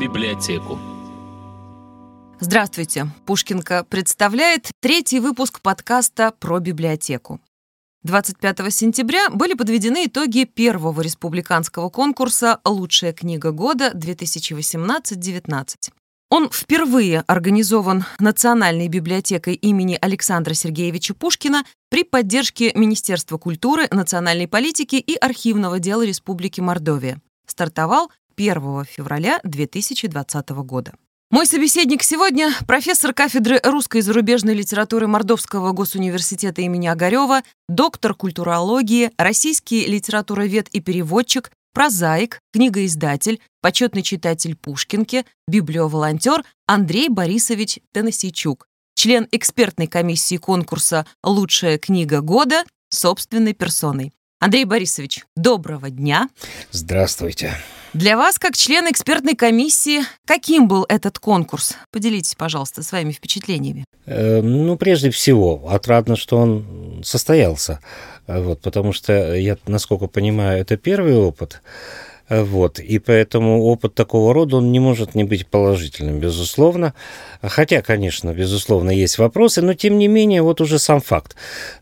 библиотеку. Здравствуйте. Пушкинка представляет третий выпуск подкаста про библиотеку. 25 сентября были подведены итоги первого республиканского конкурса «Лучшая книга года 2018-19». Он впервые организован Национальной библиотекой имени Александра Сергеевича Пушкина при поддержке Министерства культуры, национальной политики и архивного дела Республики Мордовия. Стартовал 1 февраля 2020 года. Мой собеседник сегодня – профессор кафедры русской и зарубежной литературы Мордовского госуниверситета имени Огарева, доктор культурологии, российский литературовед и переводчик, прозаик, книгоиздатель, почетный читатель Пушкинки, библиоволонтер Андрей Борисович Теннесейчук, член экспертной комиссии конкурса «Лучшая книга года» собственной персоной. Андрей Борисович, доброго дня. Здравствуйте. Для вас, как члена экспертной комиссии, каким был этот конкурс? Поделитесь, пожалуйста, своими впечатлениями. Э, ну, прежде всего, отрадно, что он состоялся. Э, вот, потому что, я, насколько понимаю, это первый опыт. Вот, и поэтому опыт такого рода, он не может не быть положительным, безусловно. Хотя, конечно, безусловно, есть вопросы, но тем не менее, вот уже сам факт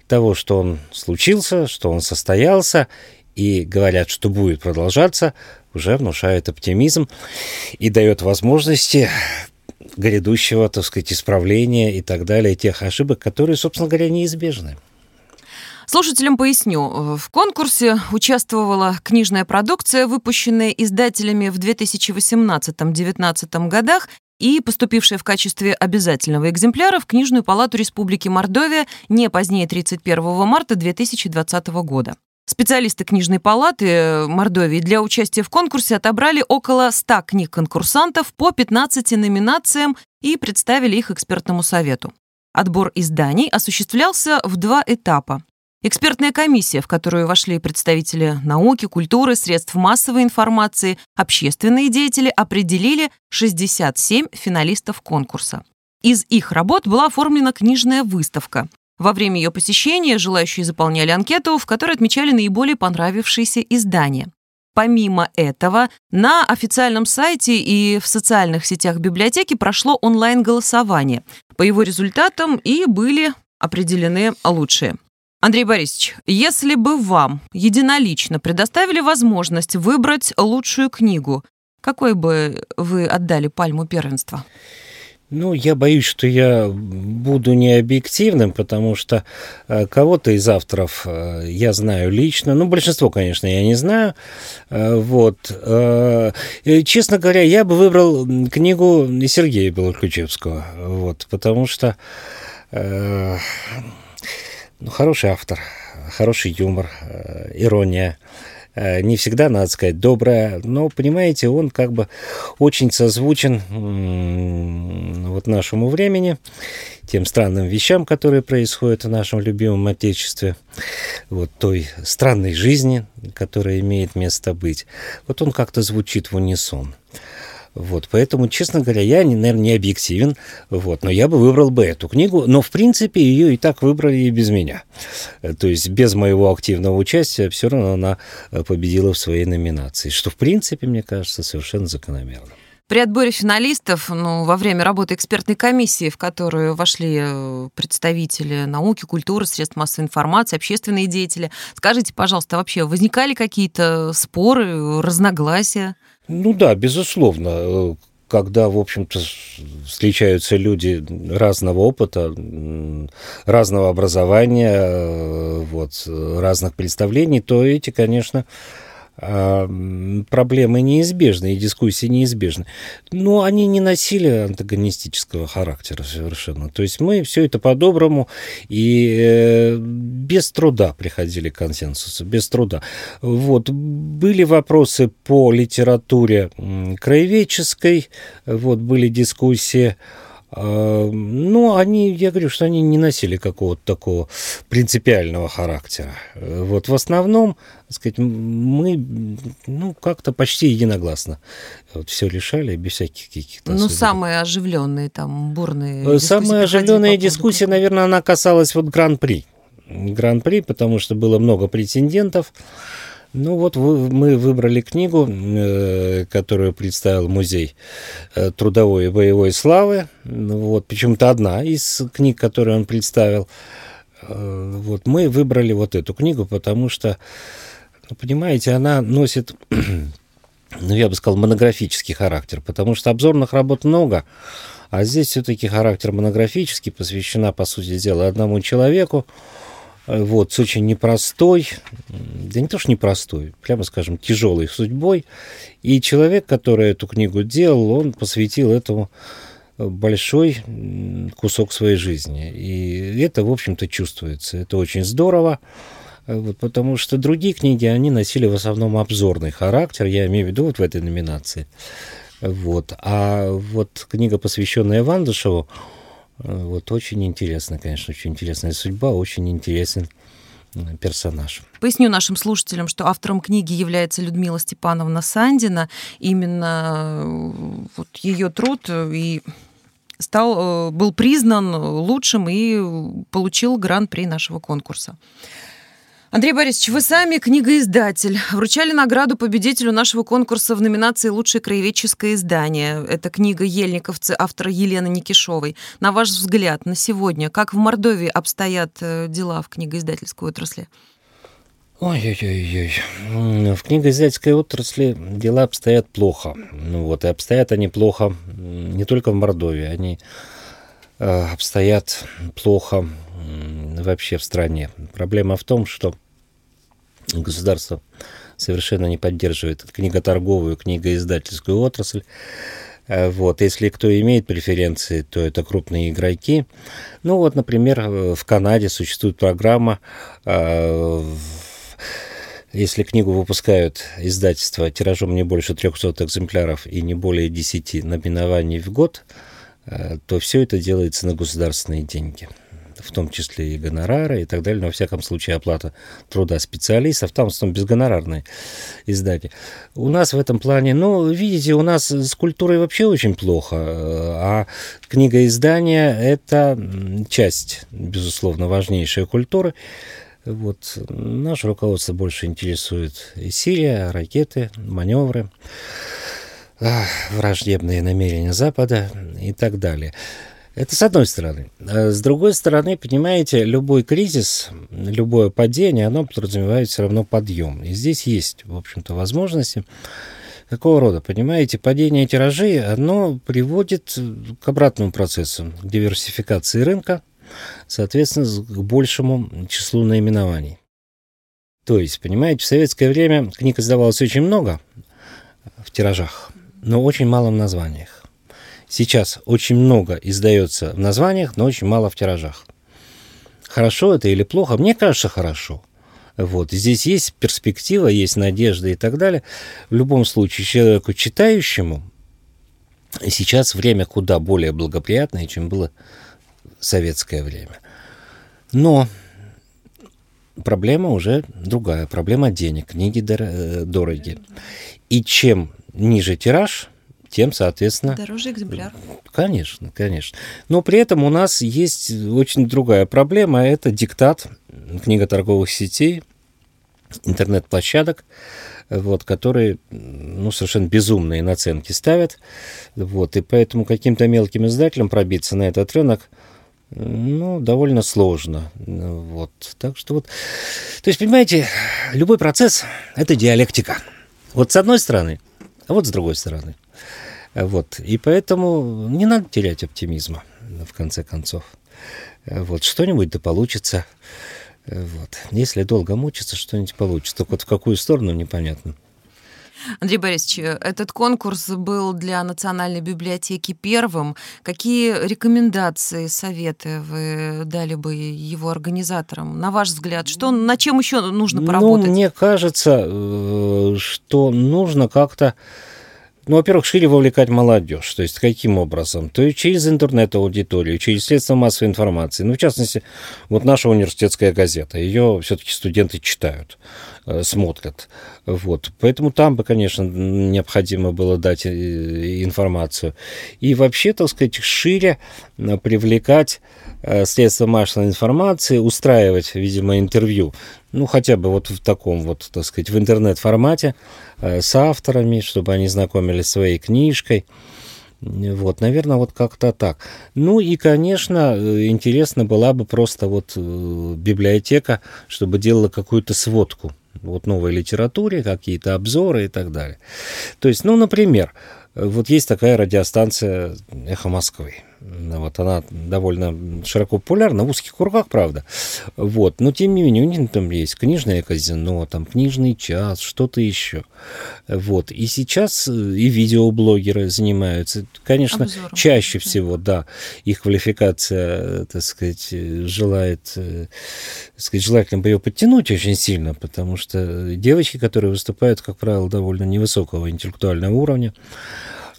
того, что он случился, что он состоялся, и говорят, что будет продолжаться, уже внушает оптимизм и дает возможности грядущего, так сказать, исправления и так далее, тех ошибок, которые, собственно говоря, неизбежны. Слушателям поясню. В конкурсе участвовала книжная продукция, выпущенная издателями в 2018-2019 годах и поступившая в качестве обязательного экземпляра в Книжную палату Республики Мордовия не позднее 31 марта 2020 года. Специалисты книжной палаты э, Мордовии для участия в конкурсе отобрали около 100 книг конкурсантов по 15 номинациям и представили их экспертному совету. Отбор изданий осуществлялся в два этапа. Экспертная комиссия, в которую вошли представители науки, культуры, средств массовой информации, общественные деятели, определили 67 финалистов конкурса. Из их работ была оформлена книжная выставка. Во время ее посещения желающие заполняли анкету, в которой отмечали наиболее понравившиеся издания. Помимо этого, на официальном сайте и в социальных сетях библиотеки прошло онлайн-голосование. По его результатам и были определены лучшие. Андрей Борисович, если бы вам единолично предоставили возможность выбрать лучшую книгу, какой бы вы отдали пальму первенства? Ну, я боюсь, что я буду не объективным, потому что э, кого-то из авторов э, я знаю лично. Ну, большинство, конечно, я не знаю. Э, вот. Честно говоря, я бы выбрал книгу Сергея Белоключевского. Вот, потому что ну, хороший автор, хороший юмор, э, ирония. Э, не всегда, надо сказать, добрая, но, понимаете, он как бы очень созвучен вот нашему времени, тем странным вещам, которые происходят в нашем любимом Отечестве, вот той странной жизни, которая имеет место быть. Вот он как-то звучит в унисон. Вот, поэтому, честно говоря, я, наверное, не объективен, вот, но я бы выбрал бы эту книгу, но, в принципе, ее и так выбрали и без меня. Э, то есть без моего активного участия все равно она э, победила в своей номинации, что, в принципе, мне кажется, совершенно закономерно. При отборе финалистов, ну, во время работы экспертной комиссии, в которую вошли э, представители науки, культуры, средств массовой информации, общественные деятели, скажите, пожалуйста, вообще возникали какие-то споры, разногласия? Ну да, безусловно. Когда, в общем-то, встречаются люди разного опыта, разного образования, э, вот, разных представлений, то эти, конечно, проблемы неизбежны, и дискуссии неизбежны. Но они не носили антагонистического характера совершенно. То есть мы все это по-доброму и э, без труда приходили к консенсусу, без труда. Вот. Были вопросы по литературе краеведческой, вот, были дискуссии ну, они, я говорю, что они не носили какого-то такого принципиального характера. Вот в основном, так сказать, мы, ну, как-то почти единогласно вот все решали без всяких каких-то. Ну, самые оживленные там бурные. Э, самые оживленные дискуссии, наверное, она касалась вот Гран-при. Гран-при, потому что было много претендентов. Ну вот вы, мы выбрали книгу, э, которую представил музей э, трудовой и боевой славы. Вот, почему-то одна из книг, которые он представил. Э, вот мы выбрали вот эту книгу, потому что, ну, понимаете, она носит, ну я бы сказал, монографический характер, потому что обзорных работ много, а здесь все-таки характер монографический, посвящена, по сути дела, одному человеку, вот, с очень непростой, да не то что непростой, прямо скажем, тяжелой судьбой. И человек, который эту книгу делал, он посвятил этому большой кусок своей жизни. И это, в общем-то, чувствуется. Это очень здорово. Э, вот, потому что другие книги, они носили в основном обзорный характер, я имею в виду вот в этой номинации. Вот. А вот книга, посвященная Вандушеву, э, вот очень интересно, конечно, очень интересная судьба, очень интересен э, персонаж. Поясню нашим слушателям, что автором книги является Людмила Степановна Сандина. Именно э, вот ее труд и стал, был признан лучшим и получил гран-при нашего конкурса. Андрей Борисович, вы сами книгоиздатель. Вручали награду победителю нашего конкурса в номинации «Лучшее краеведческое издание». Это книга «Ельниковцы» автора Елены Никишовой. На ваш взгляд, на сегодня, как в Мордовии обстоят э, дела в книгоиздательской отрасли? Ой-ой-ой. В книгоиздательской отрасли дела обстоят плохо. Ну вот, и обстоят они плохо не только в Мордовии, они э, обстоят плохо вообще в стране. Проблема в том, что государство совершенно не поддерживает книготорговую, книгоиздательскую отрасль. Э, вот. Если кто имеет преференции, то это крупные игроки. Ну вот, например, в Канаде существует программа, э, если книгу выпускают издательства тиражом не больше 300 экземпляров и не более 10 номинований в год, э, то все это делается на государственные деньги в том числе и гонорары и так далее, но во всяком случае оплата труда специалистов, там в основном безгонорарные издания. У нас в этом плане, ну, видите, у нас с культурой вообще очень плохо, а книга издания – это часть, безусловно, важнейшей культуры. Вот наше руководство больше интересует и Сирия, ракеты, маневры враждебные намерения Запада и так далее. Это с одной стороны. А с другой стороны, понимаете, любой кризис, любое падение, оно подразумевает все равно подъем. И здесь есть, в общем-то, возможности. Какого рода? Понимаете, падение тиражей, оно приводит к обратному процессу, к диверсификации рынка, соответственно, к большему числу наименований. То есть, понимаете, в советское время книг издавалось очень много в тиражах, но очень мало в названиях. Сейчас очень много издается в названиях, но очень мало в тиражах. Хорошо это или плохо? Мне кажется, хорошо. Вот. Здесь есть перспектива, есть надежда и так далее. В любом случае, человеку читающему сейчас время куда более благоприятное, чем было советское время. Но проблема уже другая. Проблема денег. Книги э, дороги. И чем ниже тираж, тем, соответственно... Дороже экземпляр. Конечно, конечно. Но при этом у нас есть очень другая проблема. Это диктат книготорговых сетей, интернет-площадок, вот, которые ну, совершенно безумные наценки ставят. Вот, и поэтому каким-то мелким издателям пробиться на этот рынок ну, довольно сложно. Вот. Так что вот... То есть, понимаете, любой процесс – это диалектика. Вот с одной стороны, а вот с другой стороны – вот. И поэтому не надо терять оптимизма, в конце концов. Вот. Что-нибудь да получится. Вот. Если долго мучиться, что-нибудь получится. Только вот в какую сторону, непонятно. Андрей Борисович, этот конкурс был для Национальной библиотеки первым. Какие рекомендации, советы вы дали бы его организаторам? На ваш взгляд, что, над чем еще нужно поработать? Ну, мне кажется, э, что нужно как-то ну, во-первых, шире вовлекать молодежь. То есть каким образом? То есть через интернет-аудиторию, через средства массовой информации. Ну, в частности, вот наша университетская газета. Ее все-таки студенты читают. Э, смотрят. Вот. Поэтому там бы, конечно, необходимо было дать э, информацию. И вообще, так сказать, шире э, привлекать средства массовой информации, устраивать, видимо, интервью, ну, хотя бы вот в таком вот, так сказать, в интернет-формате с авторами, чтобы они знакомились своей книжкой. Вот, наверное, вот как-то так. Ну и, конечно, интересно была бы просто вот библиотека, чтобы делала какую-то сводку вот новой литературе, какие-то обзоры и так далее. То есть, ну, например, вот есть такая радиостанция «Эхо Москвы». Вот она довольно широко популярна, в узких кругах, правда. Вот. Но, тем не менее, у них там есть книжное казино, там книжный час, что-то еще. Вот. И сейчас э, и видеоблогеры занимаются. Конечно, Обзором. чаще всего, да, их квалификация, так сказать, желает, э, так сказать, желательно бы ее подтянуть очень сильно, потому что девочки, которые выступают, как правило, довольно невысокого интеллектуального уровня,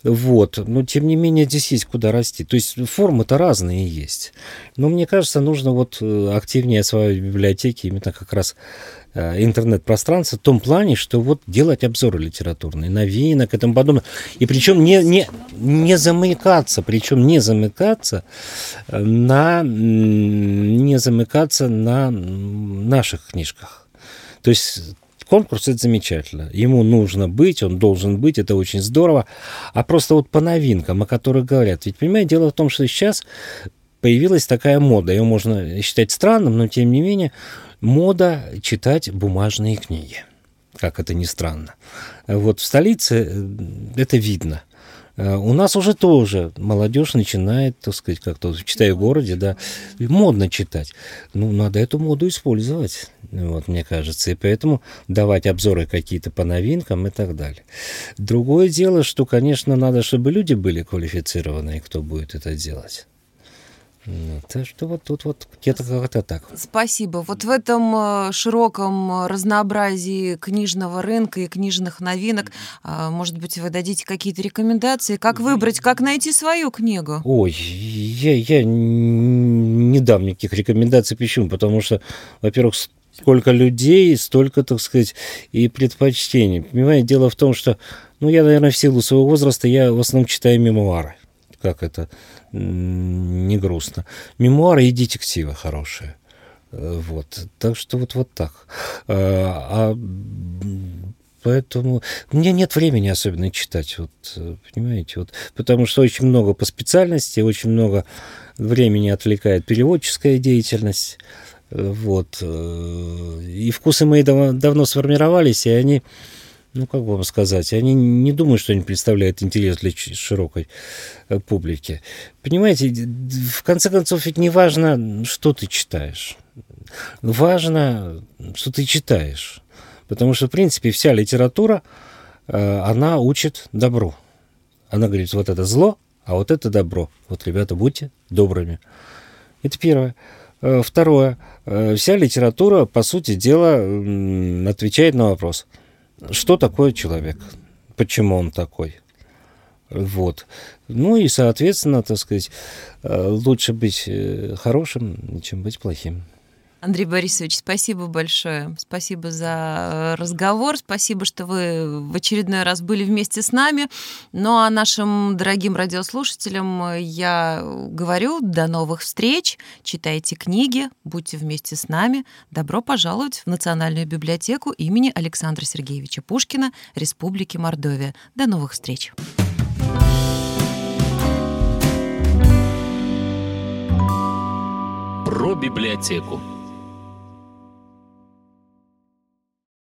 вот. Но, тем не менее, здесь есть куда расти. То есть формы-то разные есть. Но мне кажется, нужно вот э, активнее осваивать библиотеки именно как раз э, интернет-пространство в том плане, что вот делать обзоры литературные, новинок и тому подобное. И причем не, не, не замыкаться, причем не замыкаться на, не замыкаться на наших книжках. То есть конкурс это замечательно. Ему нужно быть, он должен быть, это очень здорово. А просто вот по новинкам, о которых говорят. Ведь, понимаете, дело в том, что сейчас появилась такая мода. Ее можно считать странным, но тем не менее мода читать бумажные книги. Как это ни странно. Вот в столице э, это видно. Э, у нас уже тоже молодежь начинает, так сказать, как-то, читая в городе, да, модно читать. Ну, надо эту моду использовать, вот, мне кажется, и поэтому давать обзоры какие-то по новинкам и так далее. Другое дело, что, конечно, надо, чтобы люди были квалифицированные, кто будет это делать. Так что вот тут вот где-то как-то так. Спасибо. Вот в этом э, широком разнообразии книжного рынка и книжных новинок, а, может быть, вы дадите какие-то рекомендации, как выбрать, как найти свою книгу? Ой, я, я не дам никаких рекомендаций. Почему? Потому что, во-первых, сколько людей, столько, так сказать, и предпочтений. Понимаете, дело в том, что, ну, я, наверное, в силу своего возраста, я в основном читаю мемуары. Как это? не грустно. Мемуары и детективы хорошие. Э, вот. Так что вот, вот так. А, а поэтому мне нет времени особенно читать, вот, понимаете, вот, потому что очень много по специальности, очень много времени отвлекает переводческая деятельность, вот, э, и вкусы мои дав давно сформировались, и они ну, как вам сказать, они не думают, что они представляют интерес для широкой э, публики. Понимаете, в конце концов, ведь не важно, что ты читаешь. Важно, что ты читаешь. Потому что, в принципе, вся литература, э, она учит добру. Она говорит, вот это зло, а вот это добро. Вот, ребята, будьте добрыми. Это первое. Э, второе. Вся литература, по сути дела, отвечает на вопрос – что такое человек, почему он такой. Вот. Ну и, соответственно, так сказать, э, лучше быть э, хорошим, чем быть плохим. Андрей Борисович, спасибо большое. Спасибо за э, разговор. Спасибо, что вы в очередной раз были вместе с нами. Ну а нашим дорогим радиослушателям я говорю до новых встреч. Читайте книги, будьте вместе с нами. Добро пожаловать в Национальную библиотеку имени Александра Сергеевича Пушкина Республики Мордовия. До новых встреч. Про библиотеку.